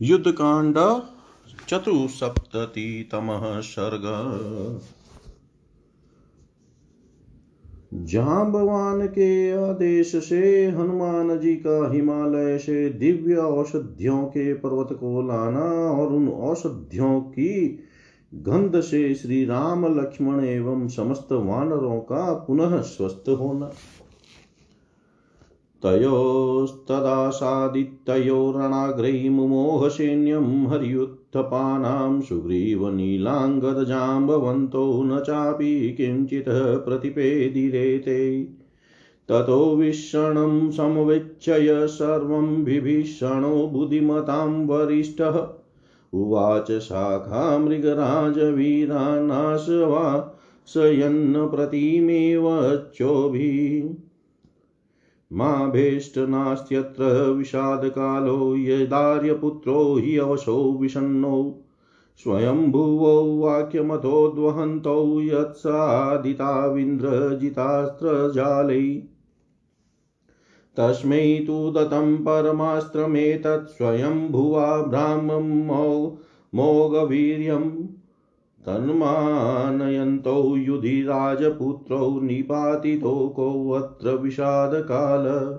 युद्धकांड चतुसप्ततितमः सर्ग। जाम्बवान के आदेश से हनुमान जी का हिमालय से दिव्य औषधियों के पर्वत को लाना और उन औषधियों की गंध से श्री राम, लक्ष्मण एवं समस्त वानरों का पुनः स्वस्थ होना। तयोस्तदासादित्ययोरणाग्रैमुमोहसैन्यं हर्युत्थपानां सुग्रीवनीलाङ्गदजाम्बवन्तो न चापि किञ्चित् प्रतिपेदिरेते। ततो विषणं समवेच्छय सर्वं विभीषणो बुद्धिमतां वरिष्ठः। उवाच शाखा मृगराजवीरानाशवा शयन्न प्रतिमेव चोभिः। माभेष्ट नास्त्यत्र विषादकालो यदार्यपुत्रो हि अवशो विषण्णौ स्वयंभुवौ वाक्यमतोद्वहन्तौ यत्सादिताविन्द्रजितास्त्रजालै। तस्मै तु दत्तं परमास्त्रमेतत् स्वयंभुवा ब्राह्मं मोगवीर्यम् तन्मानयन्तौ युधिराजपुत्रौ निपातितो कोऽत्र विषादकाल।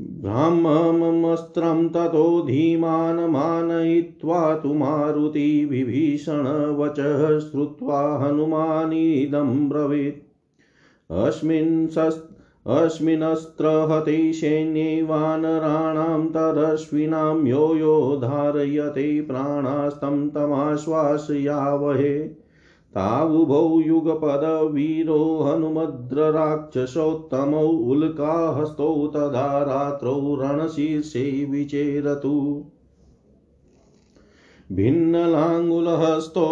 ब्राह्ममस्त्रं ततो धीमानमानयित्वा तु मारुति विभीषणवचः श्रुत्वा हनुमानीदं ब्रवीत् अस्मिन् अस्मिन्नस्त्रहते सैन्ये वानराणां तदश्विनां यो यो धारयते प्राणास्तं तमाश्वासयावहे। तावुभौ युगपदवीरो हनुमद्रराक्षसोत्तमौ उल्काहस्तौ तदा रात्रौ रणशीर्षे विचेरतु भिन्नलाङ्गुलहस्तो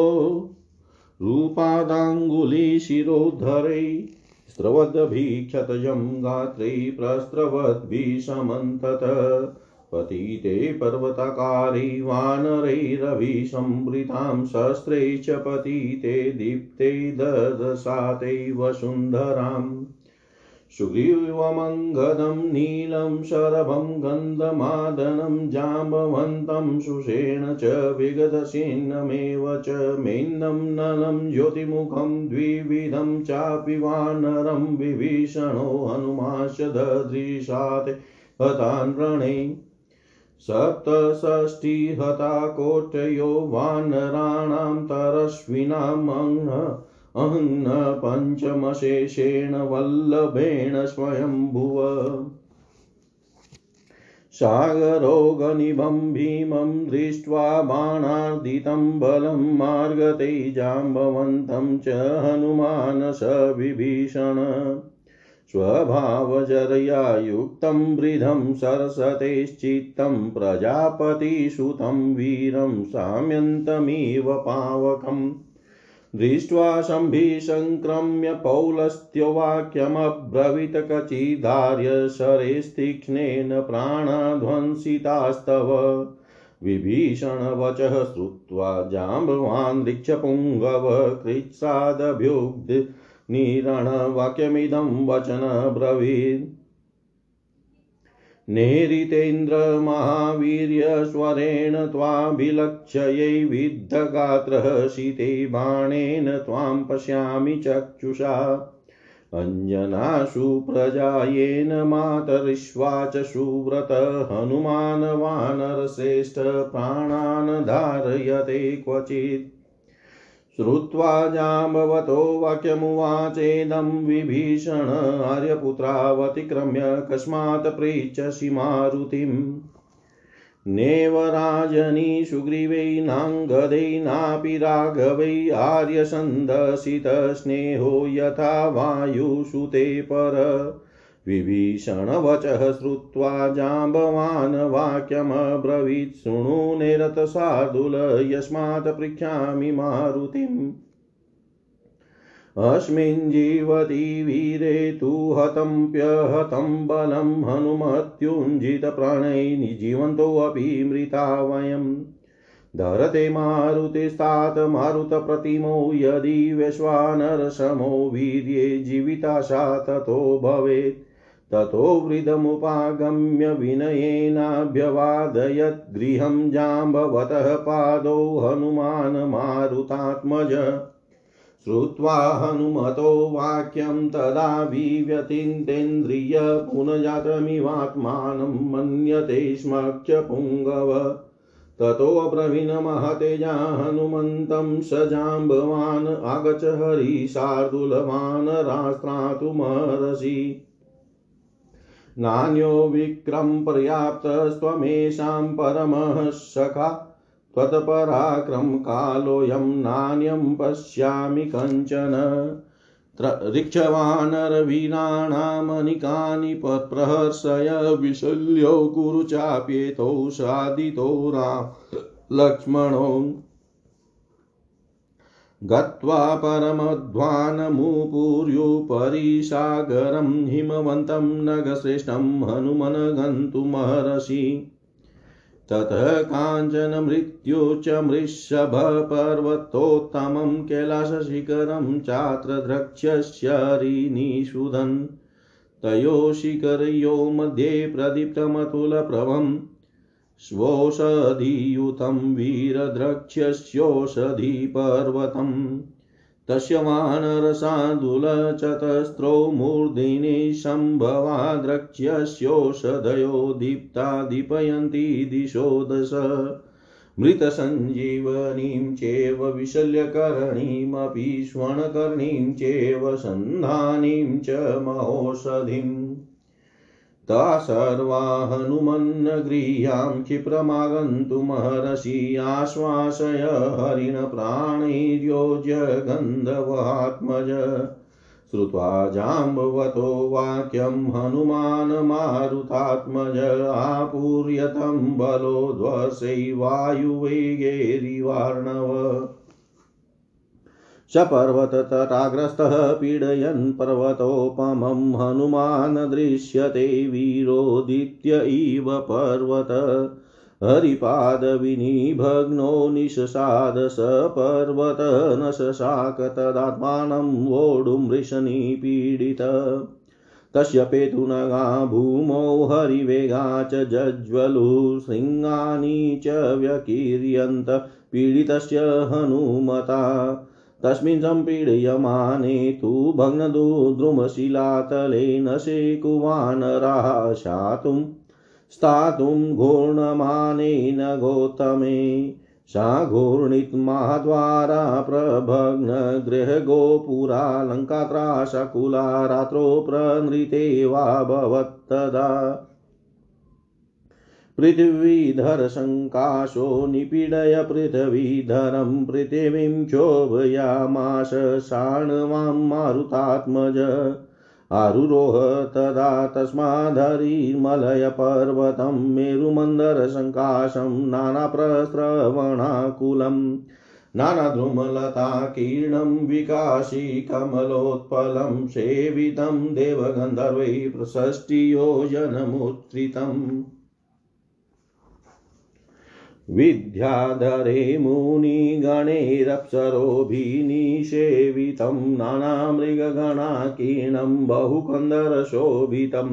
रूपादाङ्गुलिशिरोद्धरै स्रवद्भिक्षतजं गात्रे प्रस्रवद्भिषमन्तत पतिते पर्वतकारी वानरैरभिसंवृतां शस्त्रै च पतिते दीप्ते ददशाते वसुन्धराम्। सुग्रीवमङ्गदं नीलं शरभं गन्धमादनं जाम्बवन्तं सुषेण च विगतसिन्नमेव च मेन्दं नलं ज्योतिमुखं द्विविधं चापि वानरं विभीषणो हनुमाश ददृशात् हतान् व्रणे वानराणां तरश्विनामङ् अहं पञ्चमशेषेण वल्लभेण स्वयंभुव। सागरोगनिभं भीमं दृष्ट्वा बाणार्दितं बलं मार्गते जाम्बवन्तं च हनुमान् स विभीषण स्वभावजरया युक्तं वृधं सरसतेश्चित्तं प्रजापतिसुतं वीरं साम्यन्तमिव पावकम्। दृष्ट्वा शम्भिसङ्क्रम्य पौलस्त्यवाक्यमब्रवीत कचिदार्यशरेस्तीक्ष्णेन प्राणध्वंसितास्तव। विभीषणवचः श्रुत्वा जाम्बवान् ऋक्षपुङ्गव कृत्सादभ्युग्निरणवाक्यमिदं वचन ब्रवीत्। नेरितेन्द्रमहावीर्यस्वरेण त्वाभिलक्ष्यै विद्धगात्रः शीते बाणेन त्वां पश्यामि चक्षुषा। अञ्जनाशु प्रजायेन मातरिष्वा च सुव्रत हनुमान् वानरश्रेष्ठ धारयते क्वचित्। श्रुत्वा जाम्बवतो वाक्यमुवाचेदं विभीषण आर्यपुत्रावतिक्रम्य कस्मात् पृच्छसि मारुतिम् नेव राजनी सुग्रीवैनाङ्गदैनापि राघवै आर्यसन्दसितस्नेहो यथा वायुसुते पर। विभीषणवचः श्रुत्वा जाम्बवान् वाक्यमब्रवीत्। शृणु निरतशार्दूल यस्मात् पृच्छामि मारुतिम्। अस्मिन् जीवति वीरे तु हतम्प्यहतं बलं हनुमत्युञ्जितप्राणै जीवन्तोऽपि मृता वयम्। धरते मारुतिस्तात् मारुतप्रतिमो यदि वैश्वानरसमो वीर्ये जीविताशा ततो भवेत्। ततो वृदमुपागम्य विनयेनाभ्यवादयत् गृहं जाम्बवतः पादौ हनुमान् मारुतात्मज। श्रुत्वा हनुमतो वाक्यं तदा विव्यतिन्तेन्द्रिय पुनजातमिवात्मानं मन्यते स्म च पुङ्गव ततोऽब्रवीणमहतेजा हनुमन्तं स जाम्बवान् आगच हरिशार्दुलवान् रास्त्रातुमर्हसि नान्यो विक्रम पर्याप्तस्त्वमेषां परमः सखा त्वत्पराक्रमकालोऽयं नान्यं पश्यामि कञ्चन। ऋक्षवानरवीराणामनिकानि प्रहर्षय विशल्यो कुरु चाप्येतौ सादितो राम। लक्ष्मणो गत्वा परमध्वानमुपूर्युपरि सागरं हिमवन्तं नगश्रेष्ठं हनुमन् गन्तुमहर्षि ततः काञ्चनमृत्यु च मृषभपर्वतोत्तमं कैलासशिखरं चात्र द्रक्ष्यश्यरिनिषुधन् तयोः शिखरयो मध्ये प्रदीप्तमतुलप्रभम् स्वोषधियुतं वीरद्रक्ष्यस्योषधिपर्वतम् तस्य वानरसान्दुलचतस्रो मूर्धिनि सम्भवा द्रक्ष्यस्योषधयो दीप्ता दीपयन्ति दिशो दश मृतसञ्जीवनीं चैव विशल्यकर्णीमपि स्वर्णकर्णीं चैव सन्धानीं च महोषधिम्। ता सर्वा हनुमन्नगृह्यां क्षिप्रमागन्तुमहर्षि आश्वासय हरिणप्राणैर्योज्य गन्धवात्मज श्रुत्वा जाम्बवतो वाक्यं हनुमान् मारुतात्मज आपूर्यतं बलोध्वसैवायुवेगेरिवार्णव सपर्वततटाग्रस्तः पीडयन् पर्वतोपमं हनुमान् दृश्यते वीरोदित्य इव पर्वत। हरिपादविनिभग्नो निशसाद स पर्वत न शशाक तदात्मानं वोढुमृशनिपीडित तस्य पेतुनगा भूमौ हरिवेगा च जज्ज्वलु शृङ्गानि च व्यकीर्यन्त पीडितस्य हनुमता। तस्मिन् सम्पीड्यमाने तु भग्नदुद्रुमशिलातले न शेकुवानराः शातुं स्थातुं घूर्णमानेन गौतमे। सा घूर्णित्माद्वारा प्रभग्नगृहगोपुरालङ्कात्रा शकुला रात्रौ प्रनृते वाभवत्तदा पृथिवीधरसङ्काशो निपीडय पृथिवीधरं पृथिवीं क्षोभयामाश शाण्वां मारुतात्मज। आरुरोह तदा तस्माद्धरिमलयपर्वतं मेरुमन्दरसङ्काशं नानाप्रस्रवणाकुलम् नानाद्रुमलताकीर्णं विकाशी कमलोत्पलं सेवितं देवगन्धर्वै प्रषष्टियोजनमुत्थितम् विद्याधरे मुनिगणैरप्सरोभिनिषेवितं नानामृगगणाकीर्णं बहुकन्दरशोभितं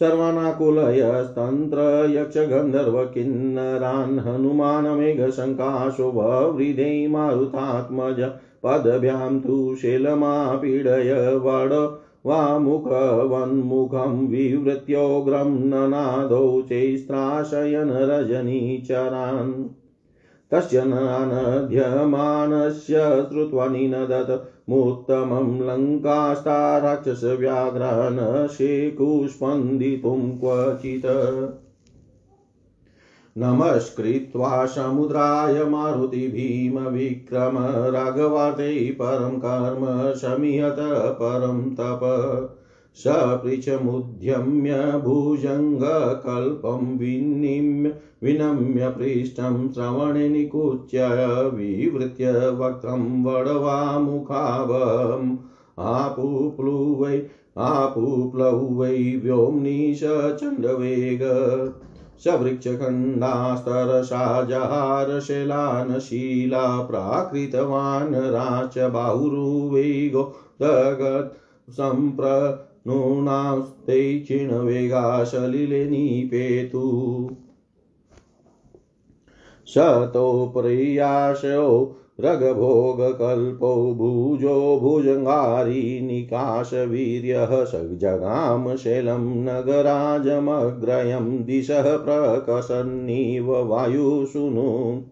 सर्वानाकुलयस्तन्त्रयक्षगन्धर्वकिन्नरान् हनुमानमेघशङ्काशो ववृधे मारुतात्मज पदभ्यां तु शैलमापीडय वड वामुखवन्मुखं विवृत्योग्रं ननादौ चैस्त्राशयन् रजनीचरान् तस्य नानध्यमानस्य श्रुत्वा निनदत् मुत्तमं लङ्कास्ता राक्षसव्याघ्रान् शेकुस्पन्दितुं क्वचित्। नमस्कृत्वा समुद्राय मारुति भीम विक्रम राघवाते परं कर्म शमिहत परं तप। सपृच्छमुद्यम्य भुजङ्गकल्पं विनिम्य विनम्य पृष्ठं श्रवणे निकुच्य विवृत्य वक्त्रं वडवामुखावम्। आपुप्लुवै आपुप्लवै व्योम्निश चण्डवेग। सवृक्षखण्डास्तरसाजहारशिलानशीला प्राकृतवान् राच बाहुरुवेगो जगत् सम्प्र नूनास्ते क्षीणवेगा सलिले नीपेतु शतोप्रयासो रगभोगकल्पो भुजो भुजङ्गारी निकाशवीर्यः सजगाम शैलं नगराजमग्रयं दिशः प्रकसन्निव वायुसूनु।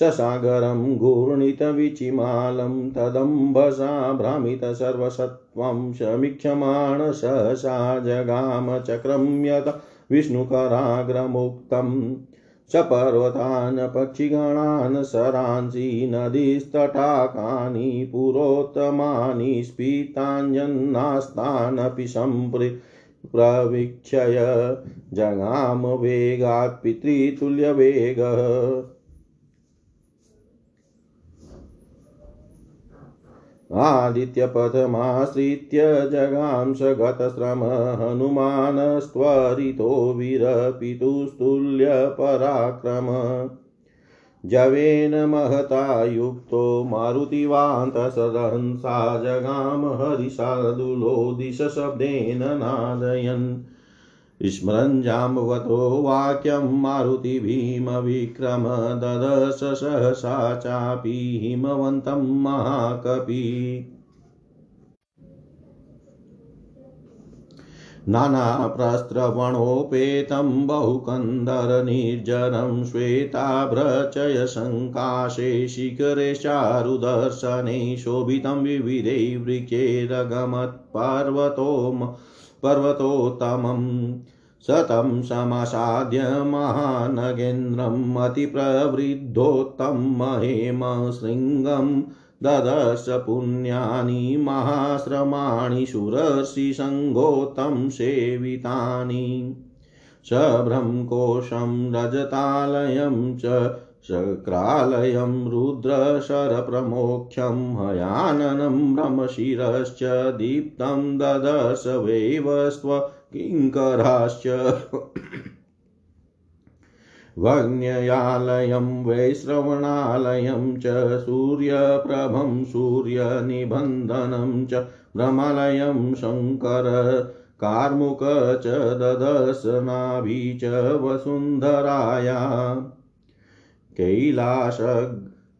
ससागरं घूर्णितविचिमालं तदम्बसा भ्रामितसर्वसत्त्वं समीक्षमाण सहसा जगाम चक्रं यत विष्णुकराग्रमुक्तम्। सपर्वतान् पक्षिगणान् सरांसि नदीस्तटाकानि पुरोत्तमानि स्फीताञ्जन्नास्तानपि सम्प्रि प्रवीक्षय जगाम वेगात् पितृतुल्यवेगः। आदित्यपथमाश्रित्य जगांस गतश्रम हनुमानस्त्वरितो वीरपितुस्तुल्यपराक्रम। जवेन महता युक्तो मारुतिवान्तसदहंसा जगाम हरिशार्दुलो दिशशब्देन नादयन्। स्मरञ्जाम्बवतो वाक्यं मारुति भीमविक्रम ददश सहसा चापि हिमवन्तं महाकपि। नानाप्रस्त्रवणोपेतं बहुकन्दरनिर्जरं श्वेताभ्रचयसङ्काशे शिखरे चारुदर्शने शोभितं विविधै वृक्षैरगमत्पर्वतो पर्वतोत्तमम् शतं समासाद्य महानगेन्द्रम् अतिप्रवृद्धोत्तं महेम शृङ्गं ददश पुण्यानि महाश्रमाणि सुरर्षिसङ्गोतं सेवितानि। सभ्रंकोशं रजतालयं च शक्रालयं रुद्रशरप्रमोक्षं हयाननं भ्रमशिरश्च दीप्तं ददश वैवस्व किङ्कराश्च वग्न्यालयं वैश्रवणालयं च सूर्यप्रभं सूर्यनिबन्धनं च भ्रमालयं शङ्कर कार्मुक च ददशनाभि च वसुन्धराया। कैलास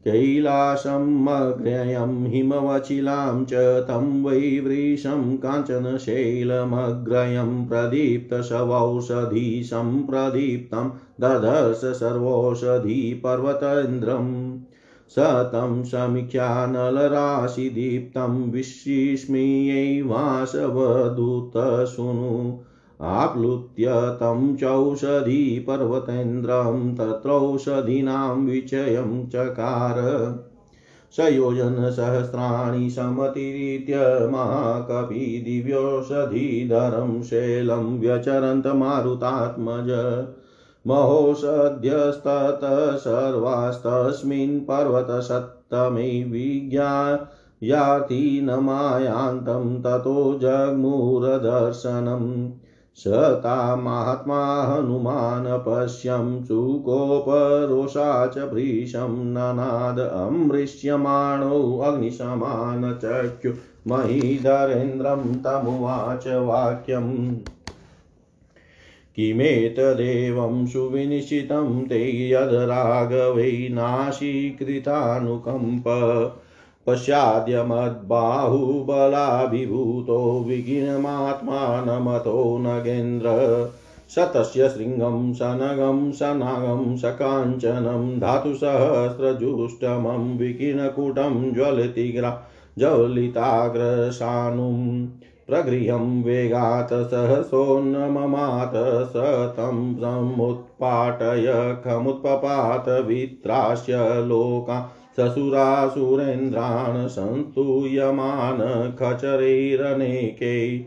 कैलासमग्र्यं हिमवचिलां च तं वै वृषं काञ्चनशैलमग्रयं प्रदीप्तशवौषधी सम्प्रदीप्तं ददश सर्वौषधीपर्वतेन्द्रम् स तं समीक्षानलराशिदीप्तं विशिष्मीयैवासवदूतसूनु आप्लुत्य तं चौषधीपर्वतेन्द्रं तत्रौषधीनां विचयं चकार। सयोजनसहस्राणि समतिरीत्य महाकपि दिव्योषधीधरं शैलं व्यचरन्तमारुतात्मज महोषध्यस्ततः सर्वास्तस्मिन् पर्वतसत्तमे विज्ञा यातीनमायान्तं ततो जग्मुरदर्शनम्। स तामात्मा हनुमान् पश्यं सुकोपरोषा च भृशं ननाद अमृष्यमाणो अग्निशमानचक्षु महीधरेन्द्रं तमुवाच वाक्यम्। किमेतदेवं सुविनिश्चितं ते यद्राघवै नाशीकृतानुकम्प। पश्चाद्यमद्बाहुबलाभिभूतो विगिनमात्मानमतो नगेन्द्र। शतस्य शृङ्गं सनगं सनागं सकाञ्चनं धातुसहस्रजुष्टमं विकिनकुटं ज्वलतिग्रा ज्वलिताग्रसानुं प्रगृह्यं वेगात् सहसोन्नममात स तं समुत्पाटय खमुत्पपात वित्रास्य लोका ससुरासुरेन्द्रान् संस्तूयमान खचरैरनेकै।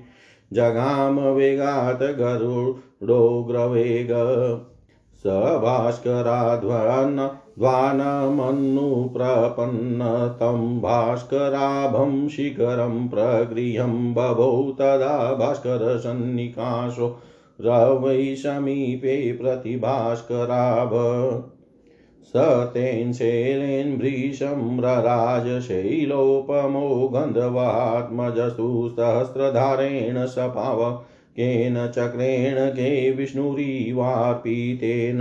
जगाम वेगात् गरुडोग्रवेग स भास्कराध्वन ध्वानमन्नुप्रपन्न तं भास्कराभं शिखरं प्रगृह्यं बभौ तदा भास्करसन्निकाशो रवै समीपे प्रतिभास्कराभ स तेन शैलेन्भृशं रराजशैलोपमो गन्धवात्मजस्तु सहस्रधारेण सपाव, केन चक्रेण के विष्णुरिवार्पितेन।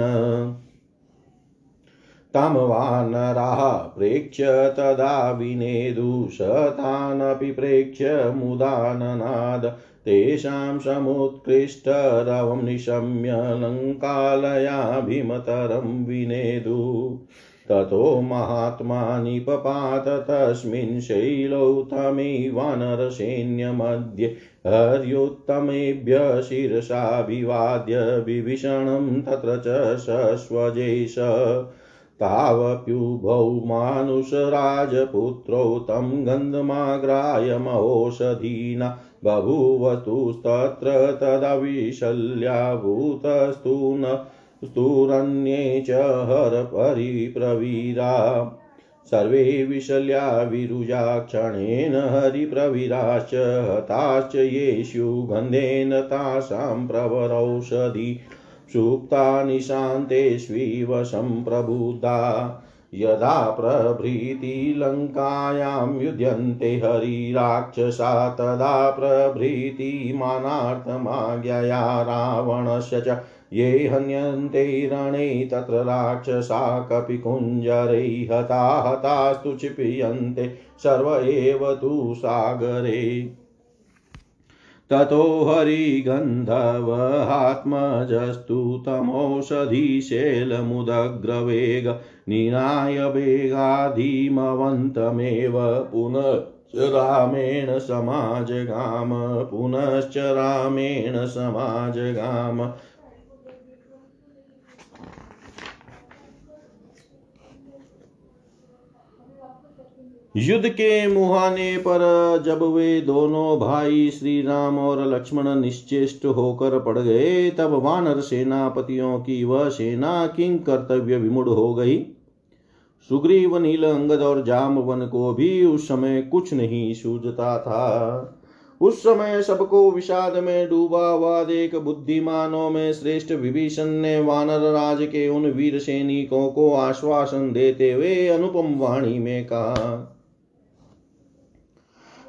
तं वानराः प्रेक्ष्य तदा विनेदुशतानपि प्रेक्ष्य मुदाननाद तेषां समुत्कृष्टरवं निशम्य विनेदु ततो महात्मा निपपात तस्मिन् शैलौ तमे वानरसैन्यमध्ये हर्युत्तमेभ्य शिरसाभिवाद्य विभीषणं तत्र च सस्वजेश। तावप्युभौ मानुषराजपुत्रौ तं गन्धमाग्राय महोषधीना बभूवतुस्तत्र तदविशल्याभूतस्तु न स्तुरन्ये च हरपरिप्रवीरा। सर्वे विशल्या विरुजाक्षणेन हरिप्रवीराश्च हताश्च येषु गन्धेन तासां प्रवरौषधि, सुप्ता निशान्तेष्विव सम्प्रबुद्धा यदा प्रभृति लङ्कायां युध्यन्ते हरिराक्षसा, तदा प्रभृति मानार्थमाज्ञया रावणस्य च ये हन्यन्ते रणे, तत्र राक्षसा कपिकुञ्जरै हता हतास्तु क्षिप्यन्ते, सर्व एव तु सागरे। ततो हरिगन्धवहात्मजस्तु तमोषधिशैलमुदग्रवेग निनाय वेगाधीमवन्तमेव पुनश्च रामेण समाजगाम पुनश्च रामेण समाजगाम। युद्ध के मुहाने पर जब वे दोनों भाई श्री राम और लक्ष्मण निश्चेष्ट होकर पड़ गए, तब वानर सेनापतियों की वह सेना किंग कर्तव्य विमुड़ हो गई। सुग्रीव नील अंगद और जामवन को भी उस समय कुछ नहीं सूझता था। उस समय सबको विषाद में डूबा हुआ देख बुद्धिमानों में श्रेष्ठ विभीषण ने वानर राज के उन वीर सैनिकों को आश्वासन देते हुए अनुपम वाणी में कहा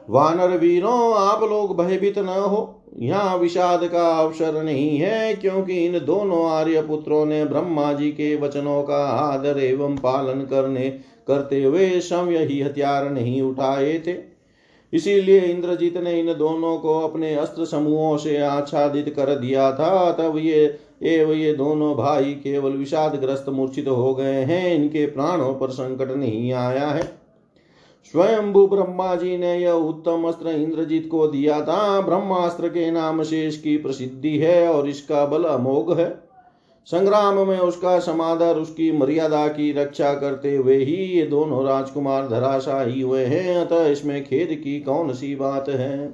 वानर वीरों, आप लोग भयभीत न हो। यहाँ विषाद का अवसर नहीं है, क्योंकि इन दोनों आर्य पुत्रों ने ब्रह्मा जी के वचनों का आदर एवं पालन करने, करते हुए समय ही हथियार नहीं उठाए थे। इसीलिए इंद्रजीत ने इन दोनों को अपने अस्त्र समूहों से आच्छादित कर दिया था। तब ये एवं ये दोनों भाई केवल विषाद ग्रस्त मूर्छित हो गए हैं। इनके प्राणों पर संकट नहीं आया है। स्वयंभू ब्रह्मा जी ने यह उत्तम अस्त्र इंद्रजीत को दिया था। ब्रह्मास्त्र के नाम से इसकी प्रसिद्धि है और इसका बल अमोघ है। संग्राम में उसका समादर, उसकी मर्यादा की रक्षा करते हुए ही ये दोनों राजकुमार धराशाही हुए हैं। अतः इसमें खेद की कौन सी बात है?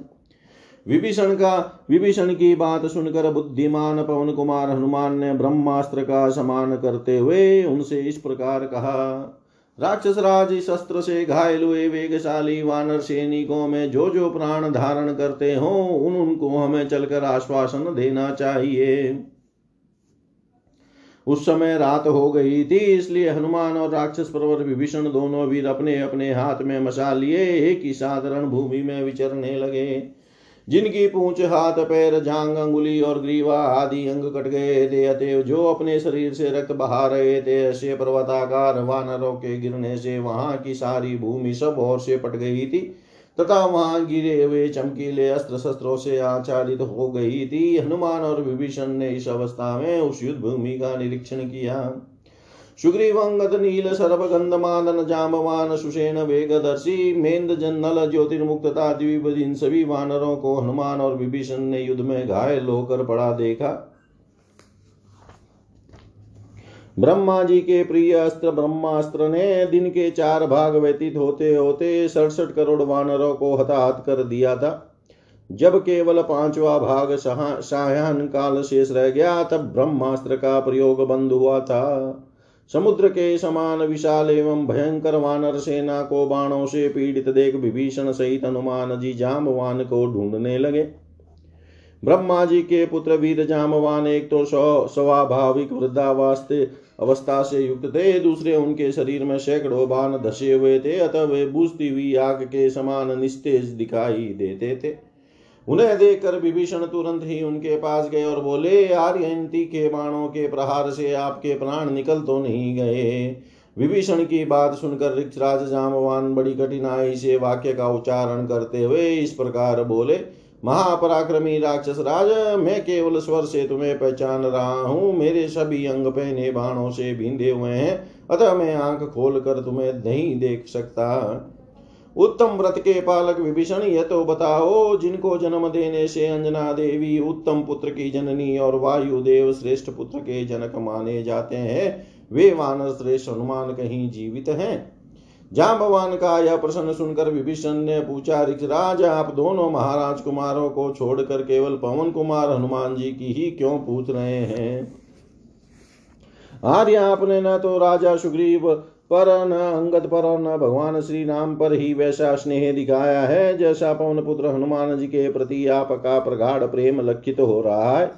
विभीषण का, विभीषण की बात सुनकर बुद्धिमान पवन कुमार हनुमान ने ब्रह्मास्त्र का समान करते हुए उनसे इस प्रकार कहा राक्षस राज इस अस्त्र से घायल हुए वेगशाली वानर सैनिकों में जो जो प्राण धारण करते हो उन उनको हमें चलकर आश्वासन देना चाहिए। उस समय रात हो गई थी, इसलिए हनुमान और राक्षस पर्वत विभीषण दोनों वीर अपने अपने हाथ में मसा लिए, एक ही साधारण भूमि में विचरने लगे। जिनकी पूंछ, हाथ, पैर, जांग, अंगुली और ग्रीवा आदि अंग कट गए थे, अतएव जो अपने शरीर से रक्त बहा रहे थे, ऐसे पर्वताकार वानरों के गिरने से वहाँ की सारी भूमि सब ओर से पट गई थी, तथा वहाँ गिरे हुए चमकीले अस्त्र शस्त्रों से आचारित हो गई थी। हनुमान और विभीषण ने इस अवस्था में उस युद्ध भूमि का निरीक्षण किया। सुग्रीवंगत नील सर्व गंधमादन जामवान सुषेण वेगदर्शी मेन्द जन्नल ज्योतिर्मुक्तता द्वीप इन सभी वानरों को हनुमान और विभीषण ने युद्ध में घायल होकर पड़ा देखा। ब्रह्मा जी के प्रिय अस्त्र ब्रह्मास्त्र ने दिन के चार भाग व्यतीत होते होते सड़सठ करोड़ वानरों को हताहत कर दिया था। जब केवल पांचवा भाग सायान काल शेष रह गया, तब ब्रह्मास्त्र का प्रयोग बंद हुआ था। समुद्र के समान विशाल एवं भयंकर वानर सेना को बाणों से पीड़ित देख विभीषण सहित हनुमान जी जामवान को ढूँढने लगे। ब्रह्मा जी के पुत्र वीर जामवान एक तो स्वाभाविक वृद्धावास्ते अवस्था से युक्त थे, दूसरे उनके शरीर में सैकड़ों बाण धसे हुए थे, अतः वे बुझती हुई आग के समान निस्तेज दिखाई देते थे। उन्हें देखकर विभीषण तुरंत ही उनके पास गए और बोले आर्यंती के बाणों के प्रहार से आपके प्राण निकल तो नहीं गए विभीषण की बात सुनकर ऋक्षराज जामवान बड़ी कठिनाई से वाक्य का उच्चारण करते हुए इस प्रकार बोले, महापराक्रमी राक्षस राज, मैं केवल स्वर से तुम्हें पहचान रहा हूँ। मेरे सभी अंग पहने बाणों से भिंदे हुए हैं, अतः मैं आँख खोल कर तुम्हें नहीं देख सकता। उत्तम व्रत के पालक विभीषण, यह तो बताओ, जिनको जन्म देने से अंजना देवी उत्तम पुत्र की जननी और वायुदेव श्रेष्ठ पुत्र के जनक माने जाते हैं, वे वानर श्रेष्ठ हनुमान कहीं जीवित हैं। जाम्बवान का यह प्रश्न सुनकर विभीषण ने पूछा ऋषराज आप दोनों महाराज कुमारों को छोड़कर केवल पवन कुमार हनुमान जी की ही क्यों पूछ रहे हैं? आर्य, आपने न तो राजा सुग्रीव पर न अंगद पर और न भगवान श्री राम पर ही वैसा स्नेह दिखाया है, जैसा पवन पुत्र हनुमान जी के प्रति आपका प्रगाढ़ प्रेम लक्षित हो रहा है।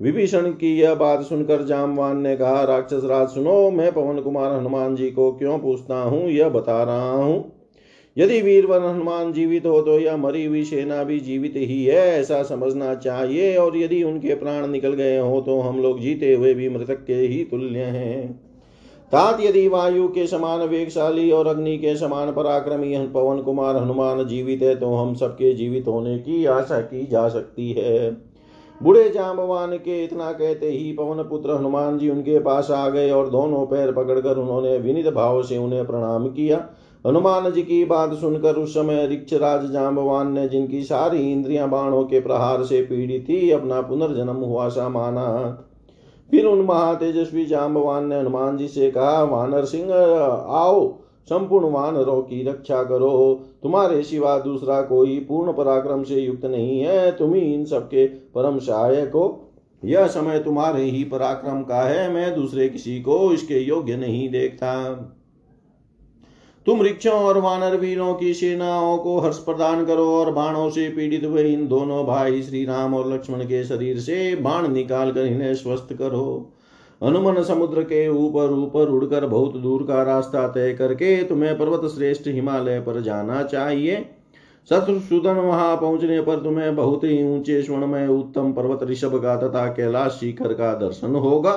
विभीषण की यह बात सुनकर जामवान ने कहा, राक्षस राज, सुनो, मैं पवन कुमार हनुमान जी को क्यों पूछता हूँ, यह बता रहा हूँ। यदि वीरवर हनुमान जीवित हो तो यह मरी हुई सेना भी जीवित ही है, ऐसा समझना चाहिए, और यदि उनके प्राण निकल गए हो तो हम लोग जीते हुए भी मृतक के ही तुल्य हैं। तात यदि वायु के समान वेगशाली और अग्नि के समान पराक्रमी पवन कुमार, हनुमान जीवित है तो हम सबके जीवित होने की आशा की जा सकती है। बूढ़े जाम्बवान के इतना कहते ही पवन पुत्र हनुमान जी उनके पास आ गए और दोनों पैर पकड़कर उन्होंने विनित भाव से उन्हें प्रणाम किया। हनुमान जी की बात सुनकर उस समय रिक्षराज जाम्बवान ने, जिनकी सारी इंद्रियाँ बाणों के प्रहार से पीड़ित थी, अपना पुनर्जन्म हुआ सा माना फिर उन महातेजस्वी जाम्बवान ने हनुमान जी से कहा, वानर सिंह, आओ, संपूर्ण वानरों की रक्षा करो। तुम्हारे सिवा दूसरा कोई पूर्ण पराक्रम से युक्त नहीं है। तुम ही इन सबके परम सहायक हो। यह समय तुम्हारे ही पराक्रम का है। मैं दूसरे किसी को इसके योग्य नहीं देखता। तुम वृक्षों और वानर वीरों की सेनाओं को हर्ष प्रदान करो और बाणों से पीड़ित हुए इन दोनों भाई श्री राम और लक्ष्मण के शरीर से बाण निकाल कर इन्हें स्वस्थ करो। हनुमान समुद्र के ऊपर ऊपर उड़कर बहुत दूर का रास्ता तय करके तुम्हें पर्वत श्रेष्ठ हिमालय पर जाना चाहिए। शत्रुसूदन वहाँ पहुँचने पर तुम्हें बहुत ही ऊँचे स्वर्ण में उत्तम पर्वत ऋषभ का तथा कैलाश शिखर का दर्शन होगा।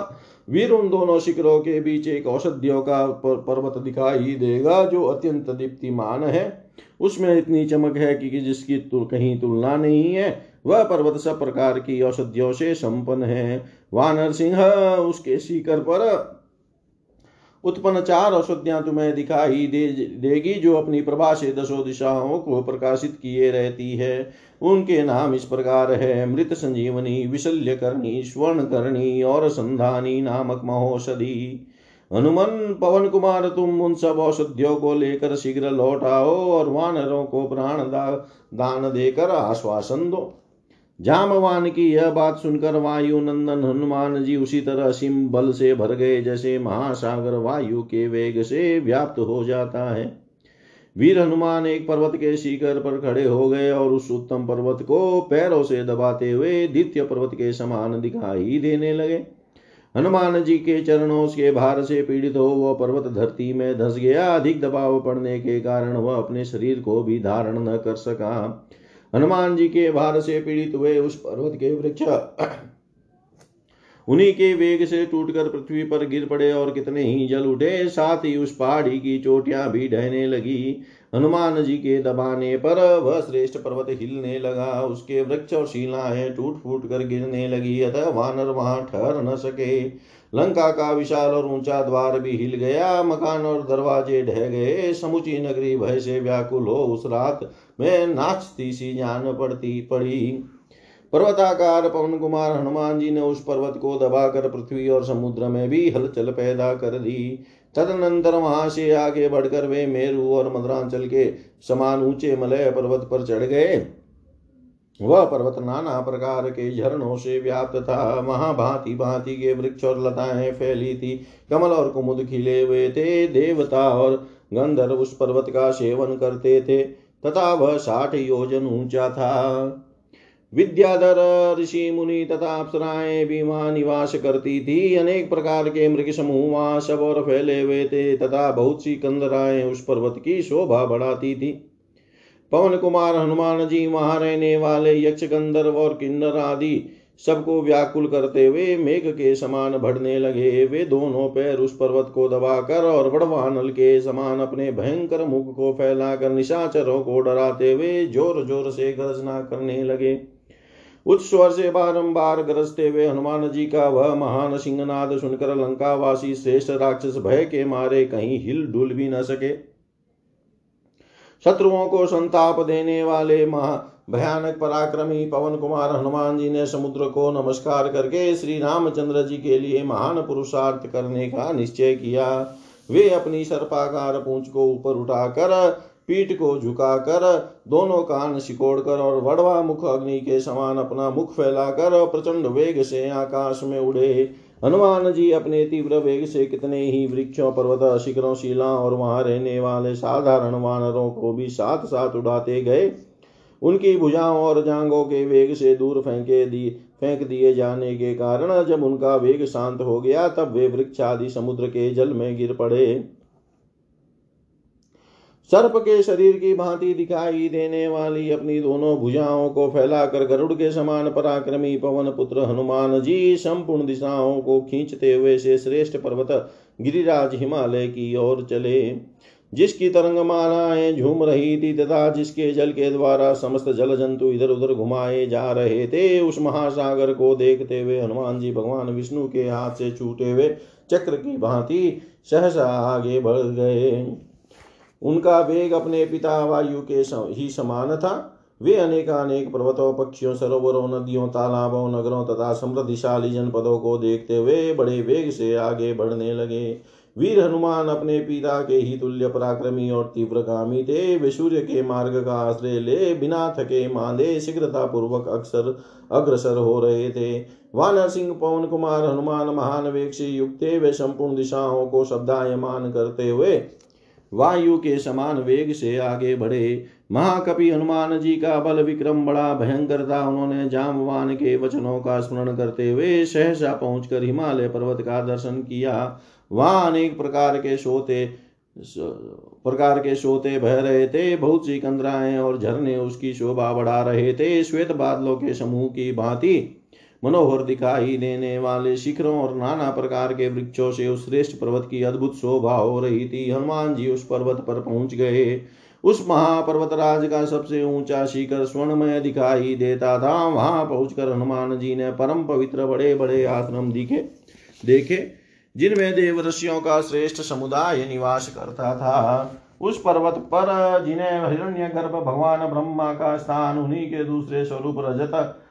वीर उन दोनों शिखरों के बीच एक औषधियों का पर्वत दिखाई देगा, जो अत्यंत दीप्तिमान है। उसमें इतनी चमक है कि जिसकी तुल, कहीं तुलना नहीं है। वह पर्वत सब प्रकार की औषधियों से संपन्न है। वानर सिंह, उसके शिखर पर उत्पन्न चार औषधियाँ तुम्हें दिखाई दे, देगी, जो अपनी प्रभा से दसों दिशाओं को प्रकाशित किए रहती है। उनके नाम इस प्रकार है, मृत संजीवनी, विशल्य करणी, स्वर्ण करणी और संधानी नामक महोषधि। हनुमन, पवन कुमार, तुम उन सब औषधियों को लेकर शीघ्र लौट आओ और वानरों को प्राण दान देकर आश्वासन दो। जामवान की यह बात सुनकर वायु नंदन हनुमान जी उसी तरह सिम बल से भर गए, जैसे महासागर वायु के वेग से व्याप्त हो जाता है। वीर हनुमान एक पर्वत के शिखर पर खड़े हो गए और उस उत्तम पर्वत को पैरों से दबाते हुए द्वितीय पर्वत के समान दिखाई देने लगे। हनुमान जी के चरणों के भार से पीड़ित हो वह पर्वत धरती में धस गया। अधिक दबाव पड़ने के कारण वह अपने शरीर को भी धारण न कर सका। हनुमान जी के भार से पीड़ित हुए उस पर्वत के वृक्ष उन्हीं के वेग से टूटकर पृथ्वी पर गिर पड़े और कितने ही जल उठे, साथ ही उस पहाड़ी की चोटियाँ भी ढहने लगी। हनुमान जी के दबाने पर वह श्रेष्ठ पर्वत हिलने लगा, उसके वृक्ष और शिलाएँ टूट फूट कर गिरने लगी, अतः वानर वहाँ ठहर न सके। लंका का विशाल और ऊँचा द्वार भी हिल गया, मकान और दरवाजे ढह गए। समुची नगरी भय से व्याकुल हो उस रात में नाचती सी जान पड़ती पड़ी। पर्वताकार पवन कुमार हनुमान जी ने उस पर्वत को दबाकर पृथ्वी और समुद्र में भी हलचल पैदा कर दी। तदनंतर वहाँ से आगे बढ़कर वे मेरु और मद्रांचल के समान ऊँचे मलय पर्वत पर चढ़ गए। वह पर्वत नाना प्रकार के झरनों से व्याप्त था। वहाँ भांति भांति के वृक्ष और लताएँ फैली थी। कमल और कुमुद खिले हुए थे। देवता और गंधर्व उस पर्वत का सेवन करते थे। तथा वह साठ योजन ऊँचा था विद्याधर ऋषि मुनि तथा अप्सराएँ भी वहाँ निवास करती थी। अनेक प्रकार के मृग समूह वहाँ सब और फैले हुए थे। तथा बहुत सी कंदराएँ उस पर्वत की शोभा बढ़ाती थी। पवन कुमार, हनुमान जी वहाँ रहने वाले यक्ष गंधर्व और किन्नर आदि सबको व्याकुल करते हुए मेघ के समान बढ़ने लगे। वे दोनों पैर उस पर्वत को दबाकर और बड़वानल के समान अपने भयंकर मुख को फैलाकर निशाचरों को डराते हुए ज़ोर ज़ोर से गर्जना करने लगे। उच्च स्वर से बारंबार गरजते हुए हनुमान जी का वह महान सिंहनाद सुनकर लंकावासी श्रेष्ठ राक्षस भय के मारे कहीं हिल डुल भी न सके। शत्रुओं को संताप देने वाले महा भयानक पराक्रमी पवन कुमार हनुमान जी ने समुद्र को नमस्कार करके श्री रामचंद्र जी के लिए महान पुरुषार्थ करने का निश्चय किया। वे अपनी सर्पाकार पूंछ को ऊपर उठाकर, पीठ को झुकाकर, दोनों कान सिकोड़कर और वड़वा मुख अग्नि के समान अपना मुख फैलाकर प्रचंड वेग से आकाश में उड़े। हनुमान जी अपने तीव्र वेग से कितने ही वृक्षों, पर्वत, शिखरों शिला और वहाँ रहने वाले साधारण वानरों को भी साथ साथ उड़ाते गए। उनकी भुजाओं और जांगों के वेग से दूर फेंके दी, फेंक दिए जाने के कारण जब उनका वेग शांत हो गया, तब वे वृक्ष आदि समुद्र के जल में गिर पड़े। सर्प के शरीर की भांति दिखाई देने वाली अपनी दोनों भुजाओं को फैलाकर गरुड़ के समान पराक्रमी पवन पुत्र हनुमान जी संपूर्ण दिशाओं को खींचते हुए से श्रेष्ठ पर्वत गिरिराज हिमालय की ओर चले। जिसकी तरंग मालाएँ झूम रही थी तथा जिसके जल के द्वारा समस्त जल जंतु इधर उधर घुमाए जा रहे थे, उस महासागर को देखते हुए हनुमान जी भगवान विष्णु के हाथ से छूटे हुए चक्र की भांति सहसा आगे बढ़ गए। उनका वेग अपने पिता वायु के ही समान था। वे अनेकानेक पर्वतों, पक्षियों, सरोवरों, नदियों, तालाबों, नगरों तथा समृद्धिशाली जनपदों को देखते हुए बड़े वेग से आगे बढ़ने लगे। वीर हनुमान अपने पिता के ही तुल्य पराक्रमी और तीव्रगामी थे। वे सूर्य के मार्ग का आश्रय ले, बिना थके मांदे शीघ्रता पूर्वक अक्सर अग्रसर हो रहे थे। वानर सिंह, पवन कुमार, हनुमान महान वेग से युक्त थे। वे संपूर्ण दिशाओं को शब्दायमान करते हुए वायु के समान वेग से आगे बढ़े। महाकपि हनुमान जी का बल विक्रम बड़ा भयंकर था। उन्होंने जामवान के वचनों का स्मरण करते हुए सहसा पहुंचकर हिमालय पर्वत का दर्शन किया। वहाँ अनेक प्रकार के सोते, प्रकार के सोते बह रहे थे। बहुत सी कंदराएँ और झरने उसकी शोभा बढ़ा रहे थे। श्वेत बादलों के समूह की भांति मनोहर दिखाई देने वाले शिखरों और नाना प्रकार के वृक्षों से उस श्रेष्ठ पर्वत की अद्भुत शोभा हो रही थी। हनुमान जी उस पर्वत पर पहुँच गए। उस महापर्वत राज का सबसे ऊँचा शिखर स्वर्णमय दिखाई देता था। वहाँ पहुंचकर हनुमान जी ने परम पवित्र बड़े बड़े आश्रम दिखे, देखे। जिनमें देवऋषियों का श्रेष्ठ समुदाय निवास करता था। उस पर्वत पर, जिन्हें हिरण्य गर्भ भगवान ब्रह्मा का स्थान, उन्हीं के दूसरे स्वरूप रजत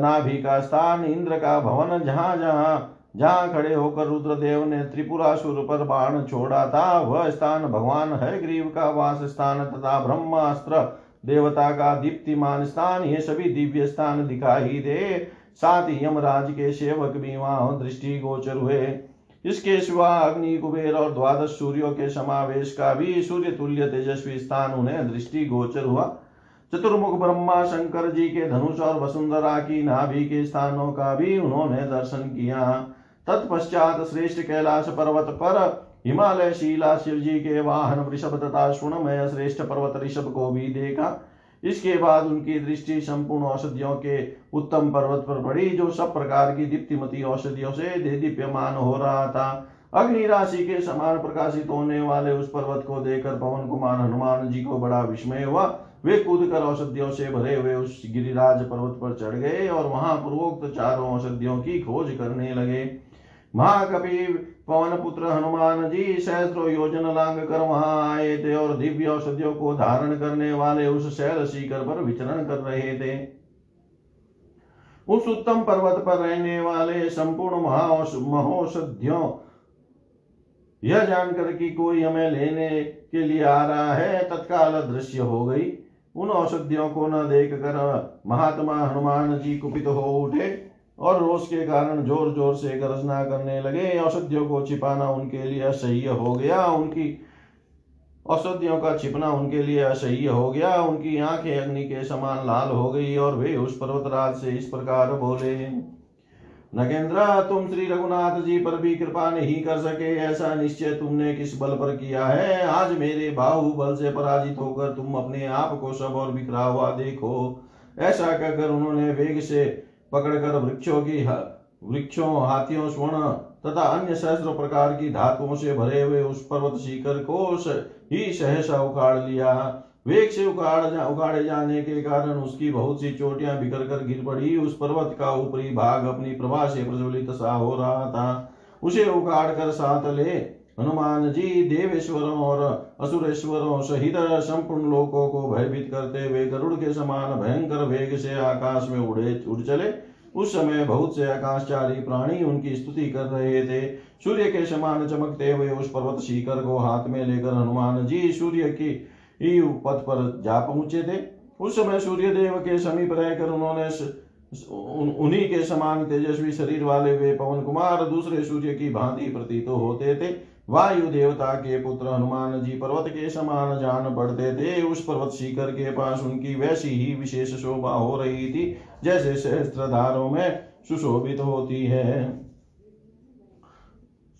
नाभि का स्थान, इंद्र का भवन, जहाँ जहाँ जहाँ खड़े होकर रुद्रदेव ने त्रिपुरासुर पर बाण छोड़ा था, वह स्थान भगवान है ग्रीव का वास स्थान तथा ब्रह्मास्त्र देवता का दीप्तिमान स्थान, ये सभी दिव्य स्थान दिखाई दे। साथ ही यमराज के सेवक भी वहाँ दृष्टि गोचर हुए। इसके सिवा अग्नि, कुबेर और द्वादश सूर्यों के समावेश का भी सूर्य तुल्य तेजस्वी स्थान उन्हें दृष्टि गोचर हुआ। चतुर्मुख ब्रह्मा, शंकर जी के धनुष और वसुंधरा की नाभि के स्थानों का भी उन्होंने दर्शन किया। तत्पश्चात श्रेष्ठ कैलाश पर्वत पर हिमालय शिला शिव जी के वाहन, वृषभ तथा सुणमय श्रेष्ठ पर्वत ऋषभ को भी देखा। इसके बाद उनकी दृष्टि संपूर्ण औषधियों के उत्तम पर्वत पर पड़ी जो सब प्रकार की दीप्तिमती औषधियों से दीप्यमान हो रहा था। अग्नि राशि के समान प्रकाशित होने वाले उस पर्वत को देखकर पवन कुमार हनुमान जी को बड़ा विस्मय हुआ। वे कूद कर औषधियों से भरे हुए उस गिरिराज पर्वत पर चढ़ गए और वहाँ पूर्वोक्त चारों औषधियों की खोज करने लगे। महाकवि पवन पुत्र हनुमान जी सहस्रो योजन लांग कर वहाँ आए थे और दिव्य औषधियों को धारण करने वाले उस शैल शिखर पर विचरण कर रहे थे। उस उत्तम पर्वत पर रहने वाले संपूर्ण महौषधियों, यह जानकर कि कोई हमें लेने के लिए आ रहा है, तत्काल दृश्य हो गई। उन औषधियों को न देख कर महात्मा हनुमान जी कुपित हो उठे। और रोष के कारण ज़ोर ज़ोर से गर्जना करने लगे। औषधियों को छिपाना उनके लिए असह्य हो गया। उनकी औषधियों का छिपना उनके लिए असह्य हो गया। उनकी आँखें अग्नि के समान लाल हो गई और वे उस पर्वतराज से इस प्रकार बोले, नगेंद्र, तुम श्री रघुनाथ जी पर भी कृपा नहीं कर सके। ऐसा निश्चय तुमने किस बल पर किया है? आज मेरे बाहुबल से पराजित होकर तुम अपने आप को सब और बिखरा हुआ देखो। ऐसा कहकर उन्होंने वेग से पकड़कर वृक्षों की वृक्षों हाथियों स्वर्ण तथा अन्य सहस्त्र प्रकार की धातुओं से भरे हुए उस पर्वत शिखर को ही सहसा उखाड़ लिया। वेग से उखाड़ जा, उखाड़े जाने के कारण उसकी बहुत सी चोटियाँ बिखर कर गिर पड़ी। उस पर्वत का ऊपरी भाग अपनी प्रभा से प्रज्वलित सा हो रहा था। उसे उखाड़ कर साथ ले। हनुमान जी देवेश्वरों और असुरेश्वरों सहित संपूर्ण लोकों को भयभीत करते हुए गरुड़ के समान भयंकर वेग से आकाश में उड़े उड़ चले। उस समय बहुत से आकाशचारी प्राणी उनकी स्तुति कर रहे थे। सूर्य के समान चमकते हुए उस पर्वत शिखर को हाथ में लेकर हनुमान जी सूर्य की पथ पर जा पहुँचे थे। उस समय सूर्य देव के समीप रहकर उन्होंने उन्हीं के समान तेजस्वी शरीर वाले वे पवन कुमार दूसरे सूर्य की भांति प्रतीत तो होते थे। वायु देवता के पुत्र हनुमान जी पर्वत के समान जान पड़ते थे। उस पर्वत शिखर के पास उनकी वैसी ही विशेष शोभा हो रही थी, जैसे सहस्त्रधारों में सुशोभित होती है।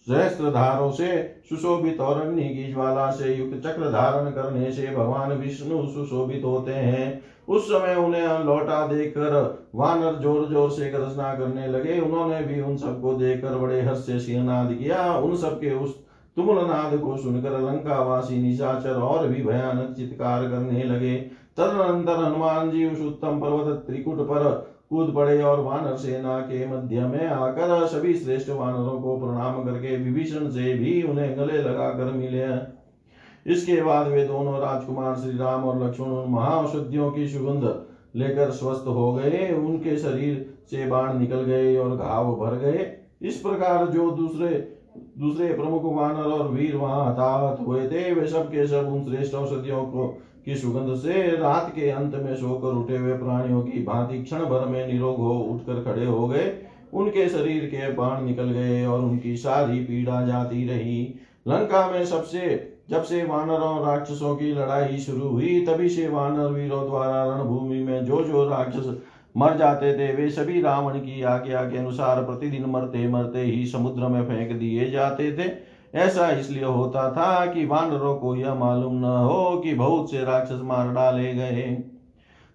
सहस्त्रधारों से सुशोभित और अग्नि की ज्वाला से युक्त चक्र धारण करने से भगवान विष्णु सुशोभित होते हैं। उस समय उन्हें लौटा देखकर वानर ज़ोर ज़ोर से गर्जना करने लगे। उन्होंने भी उन सबको देखकर बड़े हर्ष से सिंहनाद किया। उन सबके उस तुमुल को सुनकर लंकावासी निशाचर और भी भयानक चित्कार करने लगे। तदनंतर हनुमान जी उस उत्तम पर्वत त्रिकुट पर कूद पड़े और वानर सेना के मध्य में आकर सभी श्रेष्ठ वानरों को प्रणाम करके विभीषण से भी उन्हें गले लगाकर मिले। इसके बाद वे दोनों राजकुमार श्री राम और लक्ष्मण महाऔषधियों की सुगंध लेकर स्वस्थ हो गए। उनके शरीर से बाण निकल गए और घाव भर गए। इस प्रकार जो दूसरे दूसरे प्रमुख वानर और वीर वहाँ हताहत हुए थे वे सब के सब उन श्रेष्ठ औषधियों को, की सुगंध से रात के अंत में सोकर उठे हुए प्राणियों की भांति क्षण भर में निरोग हो उठकर खड़े हो गए। उनके शरीर के बाण निकल गए और उनकी सारी पीड़ा जाती रही। लंका में सबसे, जब से वानरों राक्षसों की लड़ाई शुरू हुई, तभी से वानर वीरों द्वारा रणभूमि में जो जो राक्षस मर जाते थे वे सभी रावण की आज्ञा के अनुसार प्रतिदिन मरते मरते ही समुद्र में फेंक दिए जाते थे। ऐसा इसलिए होता था कि वानरों को यह मालूम न हो कि बहुत से राक्षस मार डाले गए।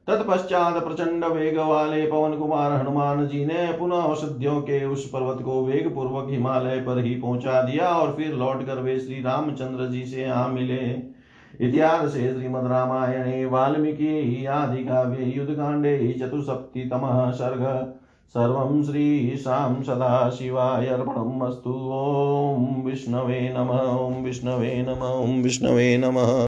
तत्पश्चात प्रचंड वेग वाले पवन कुमार हनुमान जी ने पुनः औषधियों के उस पर्वत को वेग पूर्वक हिमालय पर ही पहुँचा दिया और फिर लौट कर वे श्री रामचंद्र जी से आ मिले। इतिहासे श्रीमद्रामायणे वाल्मीकि आदिकाव्ये, युद्धकाण्डे चतुस्सप्तितमः सर्ग। सर्वं श्रीशां सदाशिवाय अर्पणम् अस्तु। ॐ विष्णवे नमः, ॐ विष्णवे नमः, ॐ विष्णवे नमः।